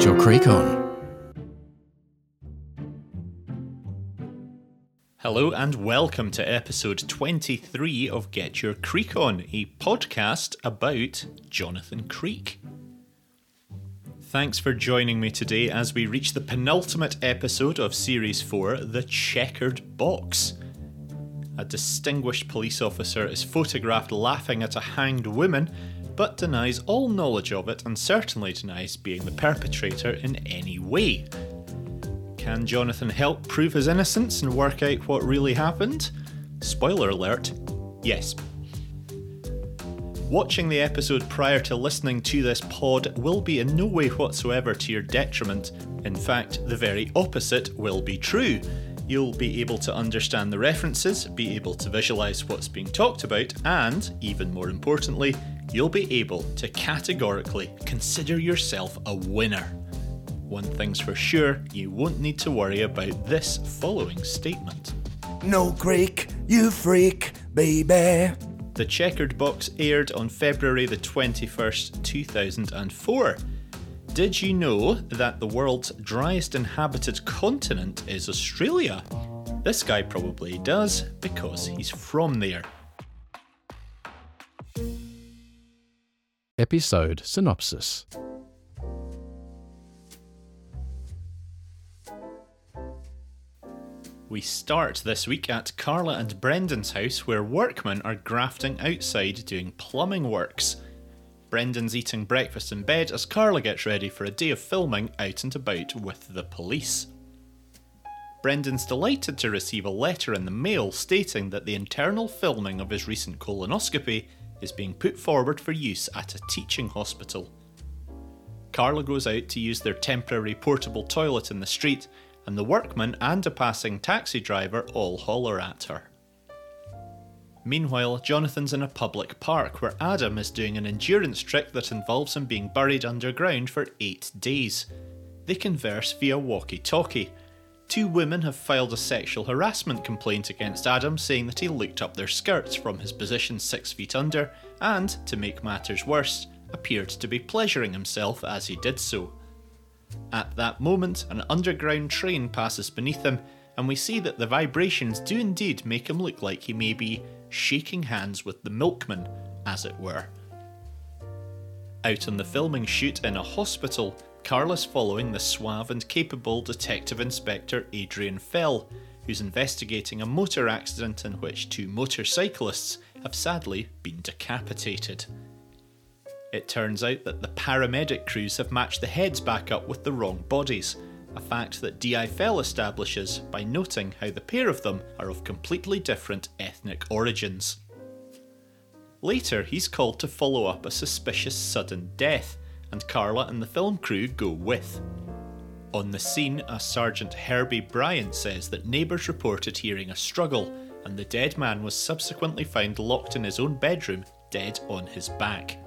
Get your creek on. Hello and welcome to episode 23 of Get Your Creek On, a podcast about Jonathan Creek. Thanks for joining me today as we reach the penultimate episode of Series 4 The Checkered Box. A distinguished police officer is photographed laughing at a hanged woman, but denies all knowledge of it and certainly denies being the perpetrator in any way. Can Jonathan help prove his innocence and work out what really happened? Spoiler alert yes. Watching the episode prior to listening to this pod will be in no way whatsoever to your detriment. In fact, the very opposite will be true. You'll be able to understand the references, be able to visualise what's being talked about, and, even more importantly, you'll be able to categorically consider yourself a winner. One thing's for sure, you won't need to worry about this following statement. No creek, you freak, baby. The Checkered Box aired on February the 21st, 2004. Did you know that the world's driest inhabited continent is Australia? This guy probably does because he's from there. Episode synopsis. We start this week at Carla and Brendan's house where workmen are grafting outside doing plumbing works. Brendan's eating breakfast in bed as Carla gets ready for a day of filming out and about with the police. Brendan's delighted to receive a letter in the mail stating that the internal filming of his recent colonoscopy is being put forward for use at a teaching hospital. Carla goes out to use their temporary portable toilet in the street and the workman and a passing taxi driver all holler at her. Meanwhile, Jonathan's in a public park where Adam is doing an endurance trick that involves him being buried underground for eight days. They converse via walkie talkie. Two women have filed a sexual harassment complaint against Adam, saying that he looked up their skirts from his position six feet under and, to make matters worse, appeared to be pleasuring himself as he did so. At that moment, an underground train passes beneath him, and we see that the vibrations do indeed make him look like he may be shaking hands with the milkman, as it were. Out on the filming shoot in a hospital, Carla's following the suave and capable Detective Inspector Adrian Fell, who's investigating a motor accident in which two motorcyclists have sadly been decapitated. It turns out that the paramedic crews have matched the heads back up with the wrong bodies, a fact that D.I. Fell establishes by noting how the pair of them are of completely different ethnic origins. Later, he's called to follow up a suspicious sudden death, and Carla and the film crew go with. On the scene, a Sergeant Herbie Bryant says that neighbours reported hearing a struggle, and the dead man was subsequently found locked in his own bedroom, dead on his back.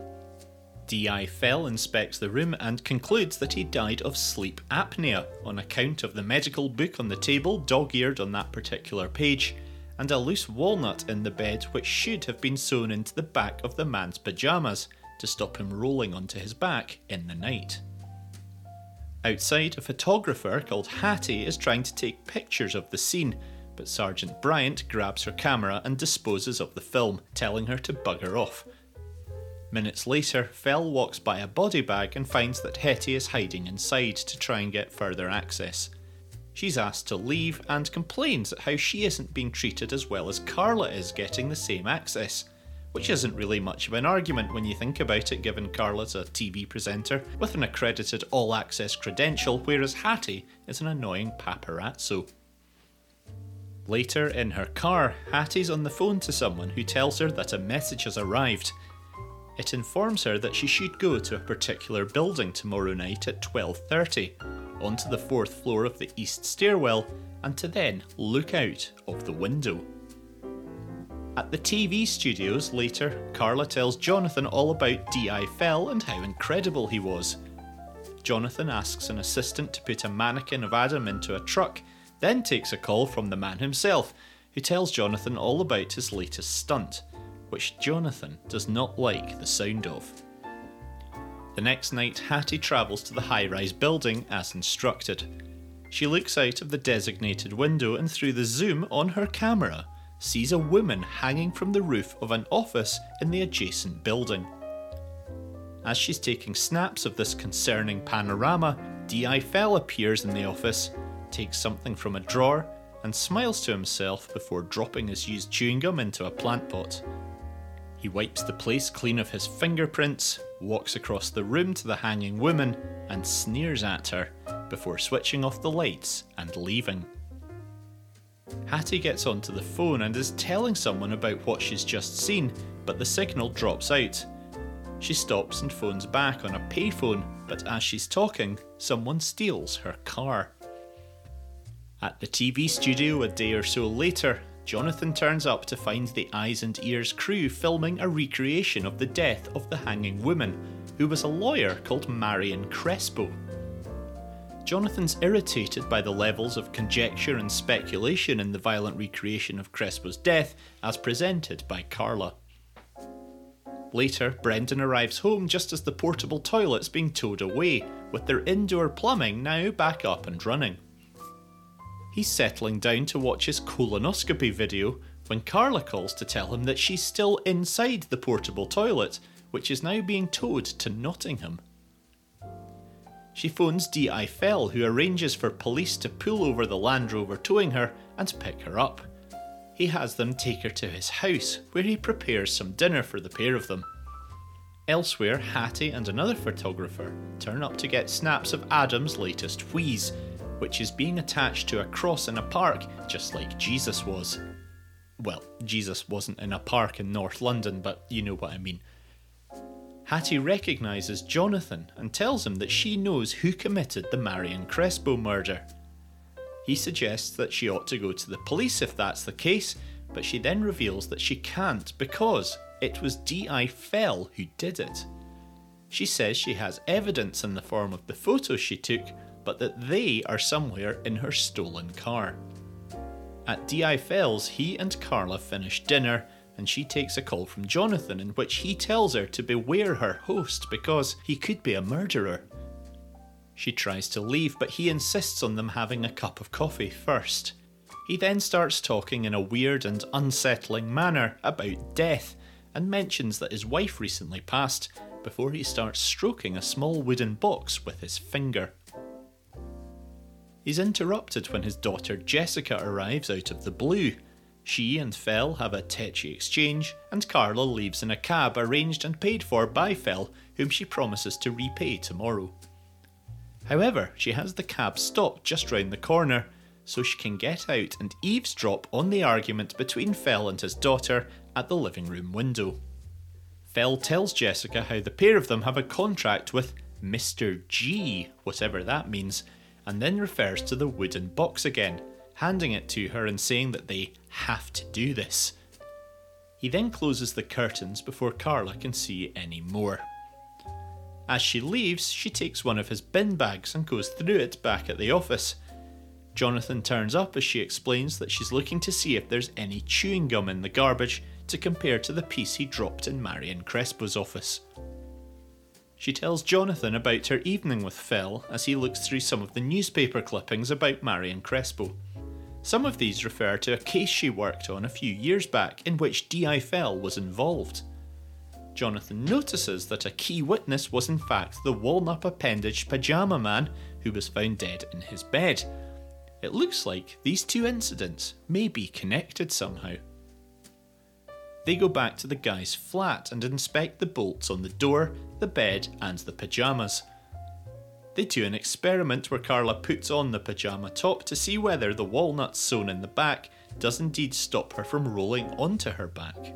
D.I. Fell inspects the room and concludes that he died of sleep apnea on account of the medical book on the table, dog eared on that particular page, and a loose walnut in the bed which should have been sewn into the back of the man's pyjamas to stop him rolling onto his back in the night. Outside, a photographer called Hattie is trying to take pictures of the scene, but Sergeant Bryant grabs her camera and disposes of the film, telling her to bugger off. Minutes later, Fell walks by a body bag and finds that Hetty is hiding inside to try and get further access. She's asked to leave and complains at how she isn't being treated as well as Carla is getting the same access. Which isn't really much of an argument when you think about it, given Carla's a TV presenter with an accredited all access credential, whereas Hattie is an annoying paparazzo. Later, in her car, Hattie's on the phone to someone who tells her that a message has arrived it informs her that she should go to a particular building tomorrow night at 12:30, onto the fourth floor of the east stairwell, and to then look out of the window. At the TV studios later, Carla tells Jonathan all about D.I. Fell and how incredible he was. Jonathan asks an assistant to put a mannequin of Adam into a truck, then takes a call from the man himself, who tells Jonathan all about his latest stunt which Jonathan does not like the sound of. The next night, Hattie travels to the high rise building as instructed. She looks out of the designated window and through the zoom on her camera sees a woman hanging from the roof of an office in the adjacent building. As she's taking snaps of this concerning panorama, D.I. Fell appears in the office, takes something from a drawer, and smiles to himself before dropping his used chewing gum into a plant pot. He wipes the place clean of his fingerprints, walks across the room to the hanging woman, and sneers at her before switching off the lights and leaving. Hattie gets onto the phone and is telling someone about what she's just seen, but the signal drops out. She stops and phones back on a payphone, but as she's talking, someone steals her car. At the TV studio a day or so later, Jonathan turns up to find the Eyes and Ears crew filming a recreation of the death of the hanging woman, who was a lawyer called Marion Crespo. Jonathan's irritated by the levels of conjecture and speculation in the violent recreation of Crespo's death as presented by Carla. Later, Brendan arrives home just as the portable toilet's being towed away, with their indoor plumbing now back up and running. He's settling down to watch his colonoscopy video when Carla calls to tell him that she's still inside the portable toilet, which is now being towed to Nottingham. She phones D.I. Fell, who arranges for police to pull over the Land Rover towing her and pick her up he has them take her to his house, where he prepares some dinner for the pair of them. Elsewhere, Hattie and another photographer turn up to get snaps of Adam's latest wheeze, which is being attached to a cross in a park, just like Jesus was. Well, Jesus wasn't in a park in North London, but you know what I mean. Hattie recognises Jonathan and tells him that she knows who committed the Marion Crespo murder. He suggests that she ought to go to the police if that's the case, but she then reveals that she can't because it was D.I. Fell who did it. She says she has evidence in the form of the photos she took, but that they are somewhere in her stolen car. At D.I. Fell's, he and Carla finish dinner, and she takes a call from Jonathan in which he tells her to beware her host because he could be a murderer. She tries to leave, but he insists on them having a cup of coffee first. He then starts talking in a weird and unsettling manner about death and mentions that his wife recently passed before he starts stroking a small wooden box with his finger. He's interrupted when his daughter Jessica arrives out of the blue. She and Fell have a tetchy exchange, and Carla leaves in a cab arranged and paid for by Fell, whom she promises to repay tomorrow. However, she has the cab stop just round the corner, so she can get out and eavesdrop on the argument between Fell and his daughter at the living room window. Fell tells Jessica how the pair of them have a contract with Mr. G, whatever that means, and then refers to the wooden box again, handing it to her and saying that they have to do this. He then closes the curtains before Carla can see any more. As she leaves, she takes one of his bin bags and goes through it back at the office. Jonathan turns up as she explains that she's looking to see if there's any chewing gum in the garbage to compare to the piece he dropped in Marion Crespo's office. She tells Jonathan about her evening with Phil as he looks through some of the newspaper clippings about Marion Crespo. Some of these refer to a case she worked on a few years back in which D.I. Fell was involved. Jonathan notices that a key witness was in fact the walnut appendage pajama man who was found dead in his bed. It looks like these two incidents may be connected somehow. They go back to the guy's flat and inspect the bolts on the door, the bed, and the pyjamas. They do an experiment where Carla puts on the pyjama top to see whether the walnut sewn in the back does indeed stop her from rolling onto her back.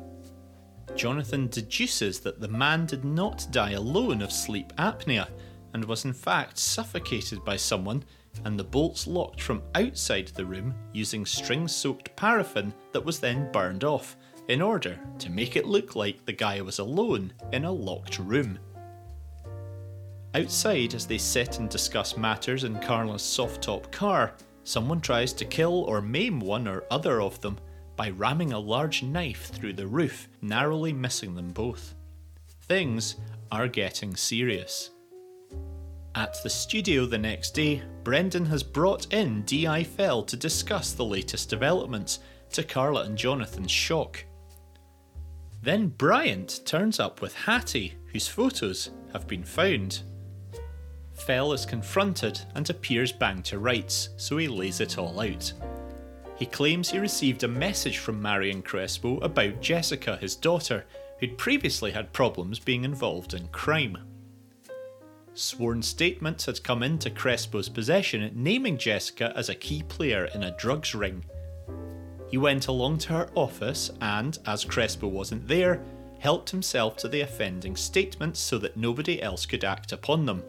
Jonathan deduces that the man did not die alone of sleep apnea and was in fact suffocated by someone, and the bolts locked from outside the room using string soaked paraffin that was then burned off in order to make it look like the guy was alone in a locked room. Outside, as they sit and discuss matters in Carla's soft top car, someone tries to kill or maim one or other of them by ramming a large knife through the roof, narrowly missing them both. Things are getting serious. At the studio the next day, Brendan has brought in D.I. Fell to discuss the latest developments, to Carla and Jonathan's shock. Then Bryant turns up with Hattie, whose photos have been found. Fell is confronted and appears banged to rights, so he lays it all out. He claims he received a message from Marion Crespo about Jessica, his daughter, who'd previously had problems being involved in crime. Sworn statements had come into Crespo's possession naming Jessica as a key player in a drugs ring. He went along to her office and, as Crespo wasn't there, helped himself to the offending statements so that nobody else could act upon them.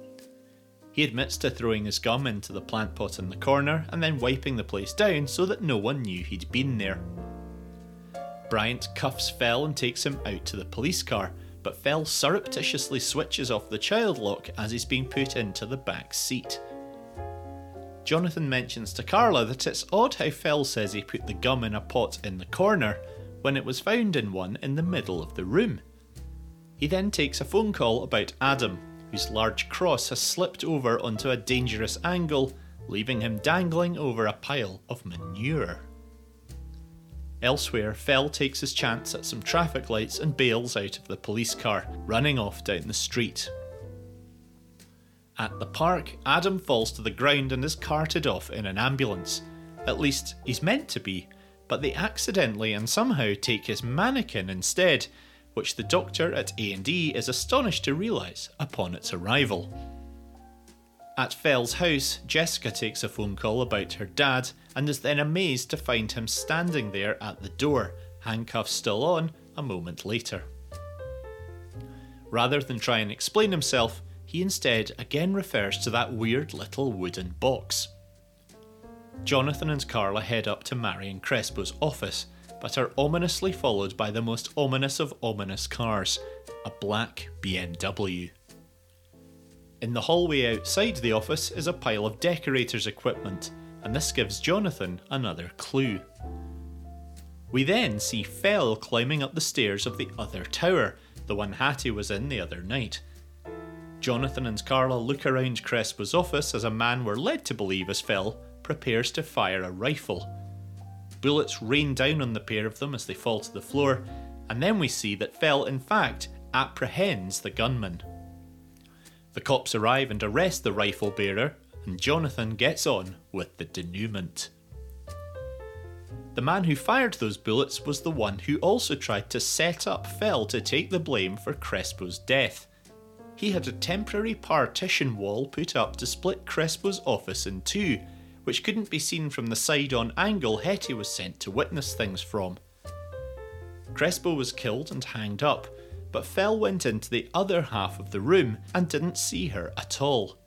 He admits to throwing his gum into the plant pot in the corner and then wiping the place down so that no one knew he'd been there. Bryant cuffs Fell and takes him out to the police car, but Fell surreptitiously switches off the child lock as he's being put into the back seat. Jonathan mentions to Carla that it's odd how Fell says he put the gum in a pot in the corner when it was found in one in the middle of the room. He then takes a phone call about Adam, whose large cross has slipped over onto a dangerous angle, leaving him dangling over a pile of manure. Elsewhere, Fell takes his chance at some traffic lights and bails out of the police car, running off down the street. At the park, Adam falls to the ground and is carted off in an ambulance. At least, he's meant to be, but they accidentally and somehow take his mannequin instead, which the doctor at A&E is astonished to realise upon its arrival. At Fell's house, Jessica takes a phone call about her dad and is then amazed to find him standing there at the door, handcuffs still on, a moment later. Rather than try and explain himself, he instead again refers to that weird little wooden box. Jonathan and Carla head up to Marion Crespo's office, but are ominously followed by the most ominous of ominous cars a black BMW. In the hallway outside the office is a pile of decorator's equipment, and this gives Jonathan another clue. We then see Fell climbing up the stairs of the other tower, the one Hattie was in the other night. Jonathan and Carla look around Crespo's office as a man we're led to believe is Fell prepares to fire a rifle. Bullets rain down on the pair of them as they fall to the floor, and then we see that Fell, in fact, apprehends the gunman. The cops arrive and arrest the rifle bearer, and Jonathan gets on with the denouement. The man who fired those bullets was the one who also tried to set up Fell to take the blame for Crespo's death. He had a temporary partition wall put up to split Crespo's office in two, which couldn't be seen from the side on angle Hetty was sent to witness things from. Crespo was killed and hanged up, but Fell went into the other half of the room and didn't see her at all.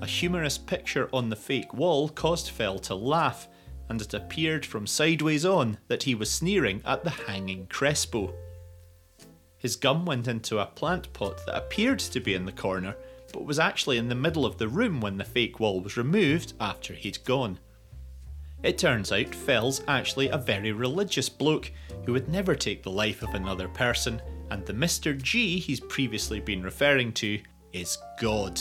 A humorous picture on the fake wall caused Fell to laugh, and it appeared from sideways on that he was sneering at the hanging Crespo. His gum went into a plant pot that appeared to be in the corner, but was actually in the middle of the room when the fake wall was removed after he'd gone. It turns out Fell's actually a very religious bloke who would never take the life of another person, and the Mr. G he's previously been referring to is God.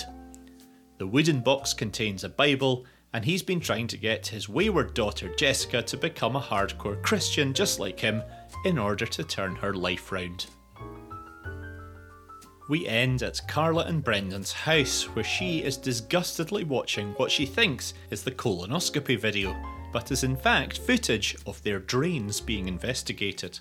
The wooden box contains a Bible, and he's been trying to get his wayward daughter Jessica to become a hardcore Christian just like him in order to turn her life round. We end at Carla and Brendan's house, where she is disgustedly watching what she thinks is the colonoscopy video, but is in fact footage of their drains being investigated.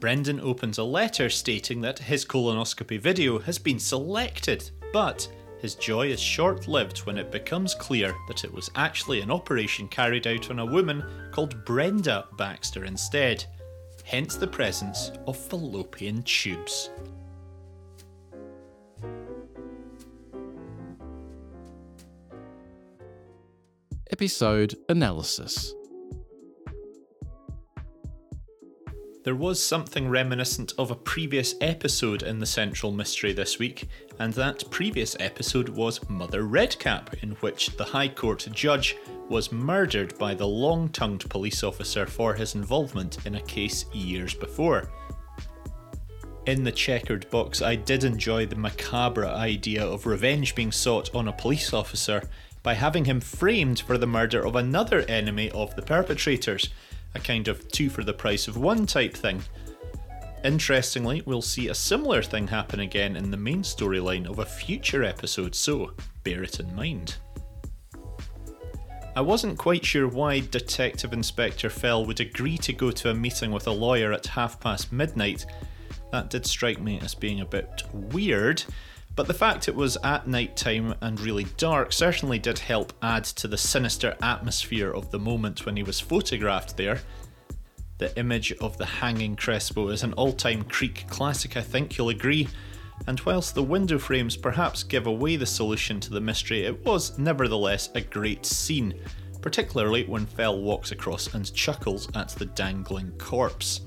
Brendan opens a letter stating that his colonoscopy video has been selected, but his joy is short lived when it becomes clear that it was actually an operation carried out on a woman called Brenda Baxter instead, hence the presence of fallopian tubes. Episode Analysis There was something reminiscent of a previous episode in the Central Mystery this week, and that previous episode was Mother Redcap, in which the High Court judge was murdered by the long tongued police officer for his involvement in a case years before. In the checkered box, I did enjoy the macabre idea of revenge being sought on a police officer by having him framed for the murder of another enemy of the perpetrators, a kind of two for the price of one type thing. Interestingly, we'll see a similar thing happen again in the main storyline of a future episode, so bear it in mind. I wasn't quite sure why Detective Inspector Fell would agree to go to a meeting with a lawyer at half past midnight. That did strike me as being a bit weird, but the fact it was at night time and really dark certainly did help add to the sinister atmosphere of the moment when he was photographed there. The image of the hanging Crespo is an all time Creek classic, I think you'll agree. And whilst the window frames perhaps give away the solution to the mystery, it was nevertheless a great scene, particularly when Fell walks across and chuckles at the dangling corpse.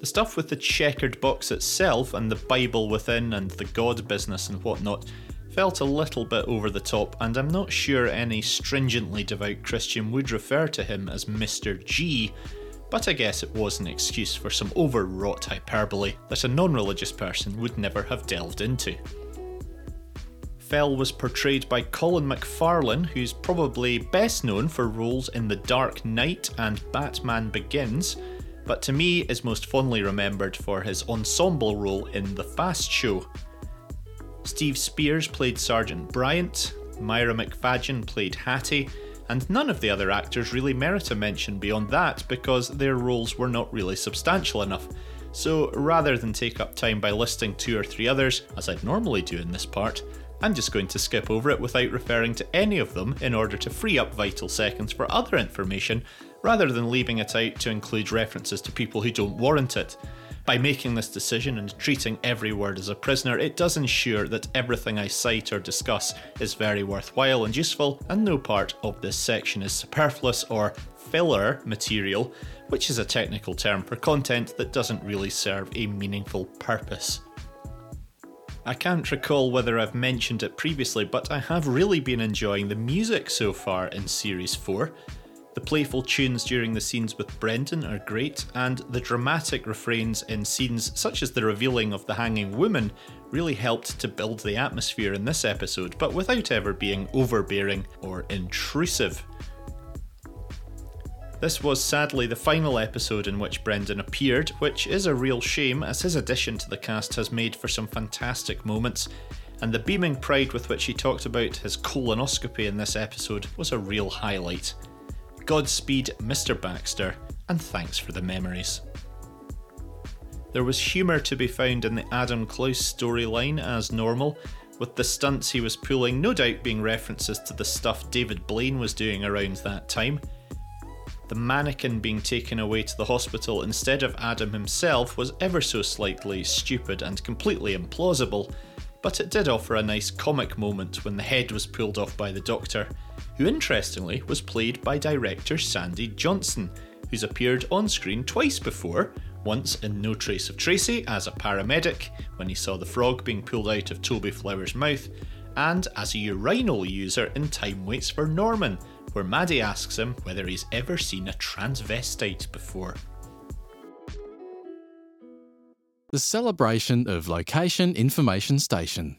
The stuff with the checkered box itself and the Bible within and the God business and whatnot felt a little bit over the top, and I'm not sure any stringently devout Christian would refer to him as Mr. G, but I guess it was an excuse for some overwrought hyperbole that a non religious person would never have delved into. Fell was portrayed by Colin McFarlane, who's probably best known for roles in The Dark Knight and Batman Begins, but to me is most fondly remembered for his ensemble role in The Fast Show. Steve Speirs played Sergeant Bryant, Myra McFadyen played Hattie, and none of the other actors really merit a mention beyond that because their roles were not really substantial enough. So rather than take up time by listing two or three others, as I'd normally do in this part, I'm just going to skip over it without referring to any of them in order to free up vital seconds for other information, rather than leaving it out to include references to people who don't warrant it. By making this decision and treating every word as a prisoner, it does ensure that everything I cite or discuss is very worthwhile and useful, and no part of this section is superfluous or filler material, which is a technical term for content that doesn't really serve a meaningful purpose. I can't recall whether I've mentioned it previously, but I have really been enjoying the music so far in Series 4. The playful tunes during the scenes with Brendan are great, and the dramatic refrains in scenes such as the revealing of the hanging woman really helped to build the atmosphere in this episode, but without ever being overbearing or intrusive. This was sadly the final episode in which Brendan appeared, which is a real shame as his addition to the cast has made for some fantastic moments, and the beaming pride with which he talked about his colonoscopy in this episode was a real highlight. Godspeed, Mr. Baxter, and thanks for the memories. There was humour to be found in the Adam Klaus storyline as normal, with the stunts he was pulling no doubt being references to the stuff David Blaine was doing around that time. The mannequin being taken away to the hospital instead of Adam himself was ever so slightly stupid and completely implausible, but it did offer a nice comic moment when the head was pulled off by the doctor, who interestingly was played by director Sandy Johnson, who's appeared on screen twice before. Once in No Trace of Tracy as a paramedic when he saw the frog being pulled out of Toby Flower's mouth, and as a urinal user in Time Waits for Norman, where Maddie asks him whether he's ever seen a transvestite before. The celebration of Location Information Station.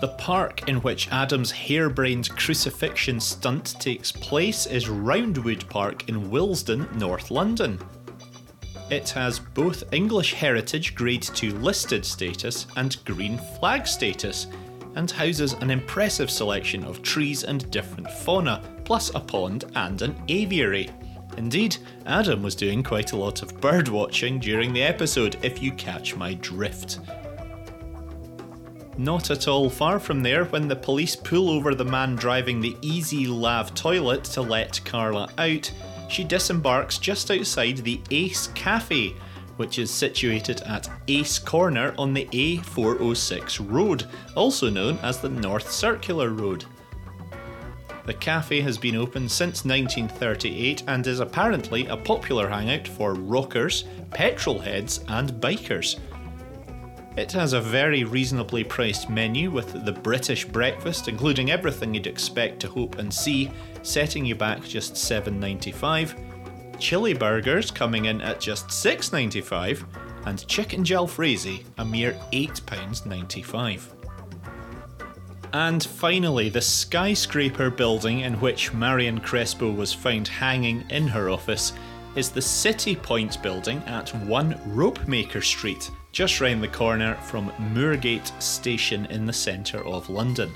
The park in which Adam's harebrained crucifixion stunt takes place is Roundwood Park in Willesden, North London. It has both English Heritage Grade 2 listed status and Green Flag status, and houses an impressive selection of trees and different fauna, plus a pond and an aviary. Indeed, Adam was doing quite a lot of bird watching during the episode, if you catch my drift. Not at all far from there when the police pull over the man driving the Easy Lav toilet to let Carla out, she disembarks just outside the Ace Cafe, which is situated at Ace Corner on the A406 road, also known as the North Circular Road. The cafe has been open since 1938 and is apparently a popular hangout for rockers, petrol heads, and bikers. It has a very reasonably priced menu with the British breakfast, including everything you'd expect to hope and see, setting you back just $7.95. Chili burgers coming in at just $6.95, and chicken jalfrezi a mere £8.95. And finally, the skyscraper building in which Marion Crespo was found hanging in her office is the City Point building at 1 Ropemaker Street, just round the corner from Moorgate Station in the centre of London.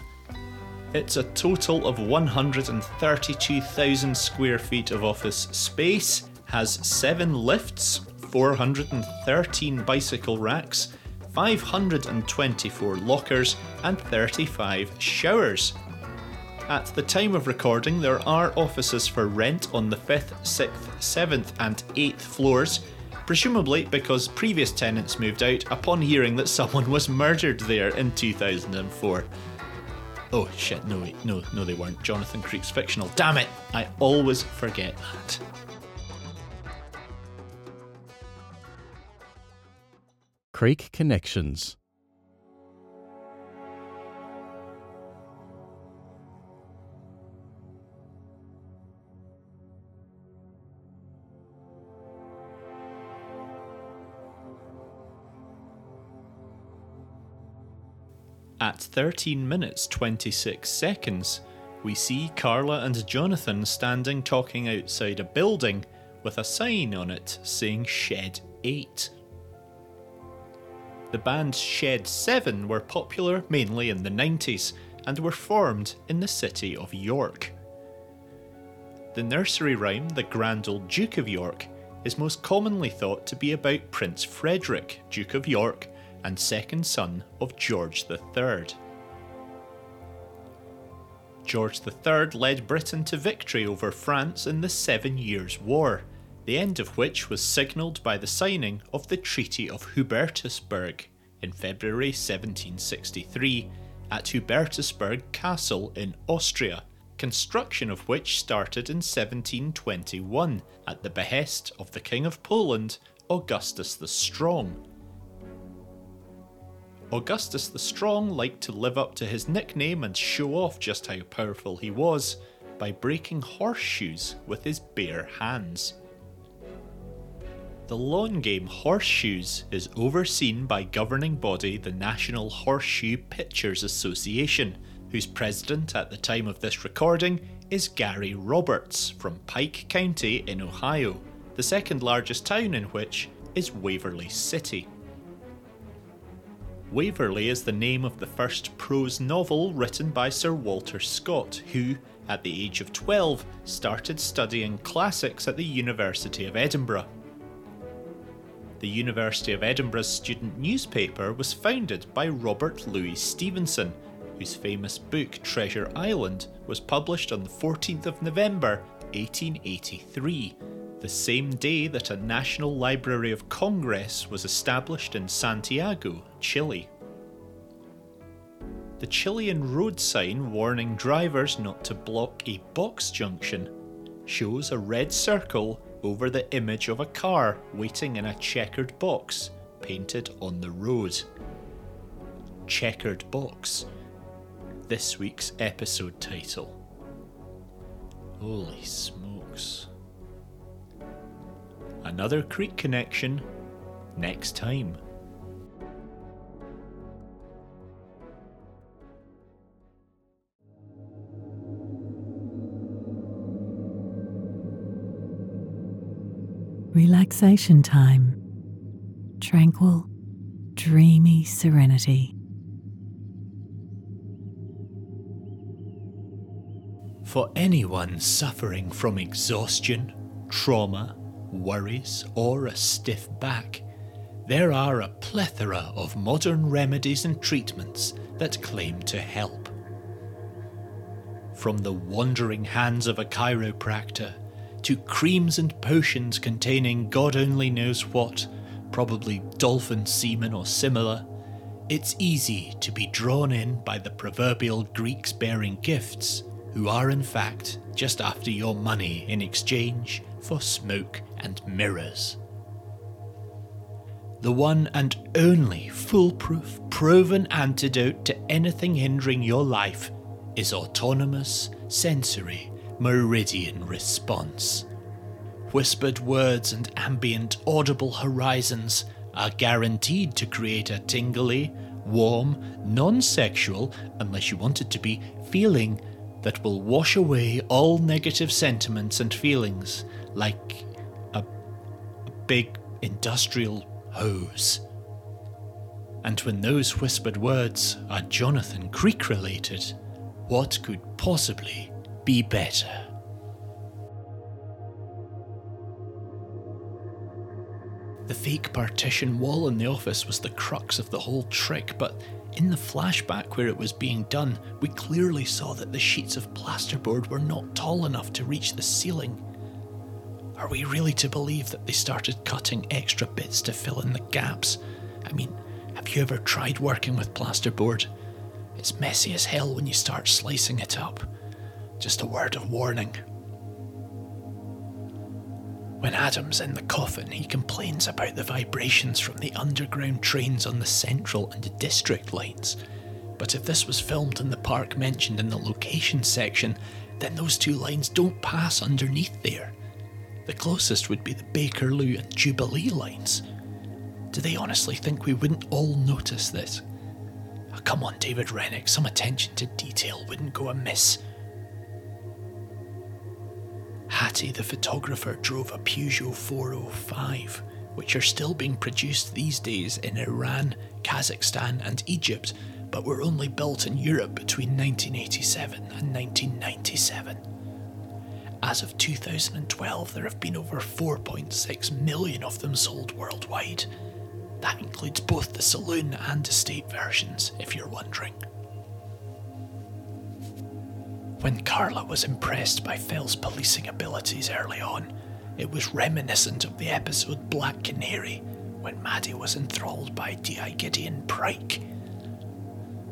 It's a total of 132,000 square feet of office space, has 7 lifts, 413 bicycle racks, 524 lockers, and 35 showers. At the time of recording, there are offices for rent on the 5th, 6th, 7th, and 8th floors, presumably because previous tenants moved out upon hearing that someone was murdered there in 2004. Oh shit, no, wait, no, no, they weren't. Jonathan Creek's fictional. Damn it! I always forget that. Creek Connections. At 13 minutes 26 seconds, we see Carla and Jonathan standing talking outside a building with a sign on it saying Shed 8. The band Shed 7 were popular mainly in the 90s and were formed in the city of York. The nursery rhyme, The Grand Old Duke of York, is most commonly thought to be about Prince Frederick, Duke of York, and second son of George III. George III led Britain to victory over France in the Seven Years' War, the end of which was signalled by the signing of the Treaty of Hubertusburg in February 1763 at Hubertusburg Castle in Austria, construction of which started in 1721 at the behest of the King of Poland, Augustus the Strong. Augustus the Strong liked to live up to his nickname and show off just how powerful he was by breaking horseshoes with his bare hands. The lawn game Horseshoes is overseen by governing body the National Horseshoe Pitchers Association, whose president at the time of this recording is Gary Roberts from Pike County in Ohio, the second largest town in which is Waverly City. Waverley is the name of the first prose novel written by Sir Walter Scott, who, at the age of 12, started studying classics at the University of Edinburgh. The University of Edinburgh's student newspaper was founded by Robert Louis Stevenson, whose famous book Treasure Island was published on the 14th of November 1883, the same day that a National Library of Congress was established in Santiago, Chile. The Chilean road sign warning drivers not to block a box junction shows a red circle over the image of a car waiting in a checkered box painted on the road. Checkered Box. This week's episode title. Holy smokes. Another Creek connection next time. Relaxation time. Tranquil, dreamy serenity. For anyone suffering from exhaustion, trauma, worries, or a stiff back, there are a plethora of modern remedies and treatments that claim to help. From the wandering hands of a chiropractor to creams and potions containing God only knows what, probably dolphin semen or similar, it's easy to be drawn in by the proverbial Greeks bearing gifts, who are in fact just after your money in exchange for smoke and mirrors. the one and only foolproof, proven antidote to anything hindering your life is autonomous sensory meridian response. Whispered words and ambient audible horizons are guaranteed to create a tingly, warm, non sexual, unless you want it to be, feeling that will wash away all negative sentiments and feelings like a, a big industrial hose. And when those whispered words are Jonathan Creek related, what could possibly be better? The fake partition wall in the office was the crux of the whole trick, but in the flashback where it was being done, we clearly saw that the sheets of plasterboard were not tall enough to reach the ceiling. Are we really to believe that they started cutting extra bits to fill in the gaps? I mean, have you ever tried working with plasterboard? It's messy as hell when you start slicing it up. Just a word of warning. When Adam's in the coffin, he complains about the vibrations from the underground trains on the central and district lines. But if this was filmed in the park mentioned in the location section, then those two lines don't pass underneath there. The closest would be the Bakerloo and Jubilee lines. Do they honestly think we wouldn't all notice this? Oh, come on, David Renwick, some attention to detail wouldn't go amiss. Hattie the photographer drove a Peugeot 405, which are still being produced these days in Iran, Kazakhstan, and Egypt, but were only built in Europe between 1987 and 1997. As of 2012, there have been over 4.6 million of them sold worldwide. That includes both the saloon and estate versions, if you're wondering. When Carla was impressed by Phil's policing abilities early on, it was reminiscent of the episode Black Canary, when Maddie was enthralled by D.I. Gideon Pryke.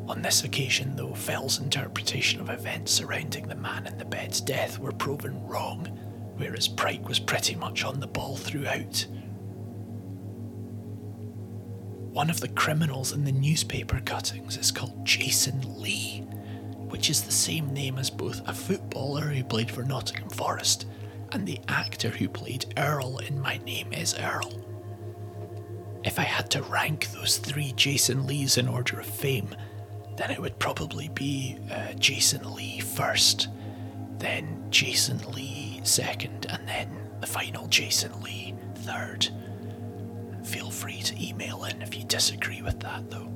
On this occasion, though, Fell's interpretation of events surrounding the man in the bed's death were proven wrong, whereas Pryke was pretty much on the ball throughout. One of the criminals in the newspaper cuttings is called Jason Lee, which is the same name as both a footballer who played for Nottingham Forest and the actor who played Earl in My Name is Earl. If I had to rank those three Jason Lees in order of fame, then it would probably be uh, Jason Lee first, then Jason Lee second, and then the final Jason Lee third. Feel free to email in if you disagree with that, though.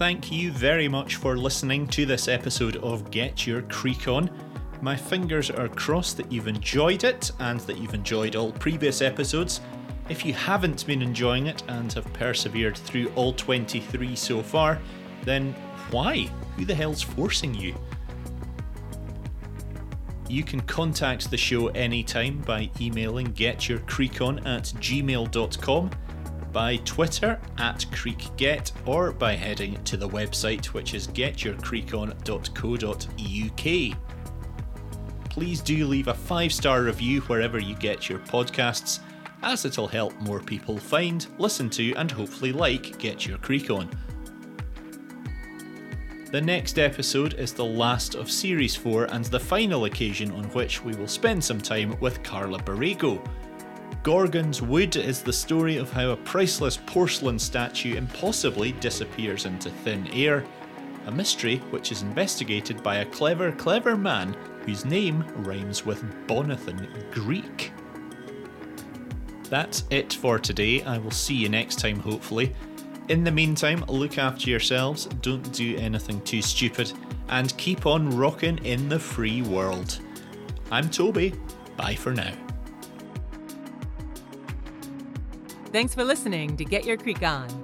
Thank you very much for listening to this episode of Get Your Creek On. My fingers are crossed that you've enjoyed it and that you've enjoyed all previous episodes. If you haven't been enjoying it and have persevered through all 23 so far, then why? Who the hell's forcing you? You can contact the show anytime by emailing getyourcreekon at gmail.com by Twitter at CreekGet or by heading to the website which is getyourcreekon.co.uk. Please do leave a five star review wherever you get your podcasts, as it'll help more people find, listen to, and hopefully like Get Your Creek On. The next episode is the last of Series 4 and the final occasion on which we will spend some time with Carla Borrego Gorgon's Wood is the story of how a priceless porcelain statue impossibly disappears into thin air. A mystery which is investigated by a clever, clever man whose name rhymes with Bonathan Greek. That's it for today. I will see you next time, hopefully. In the meantime, look after yourselves, don't do anything too stupid, and keep on rocking in the free world. I'm Toby. Bye for now. Thanks for listening to Get Your Creek On.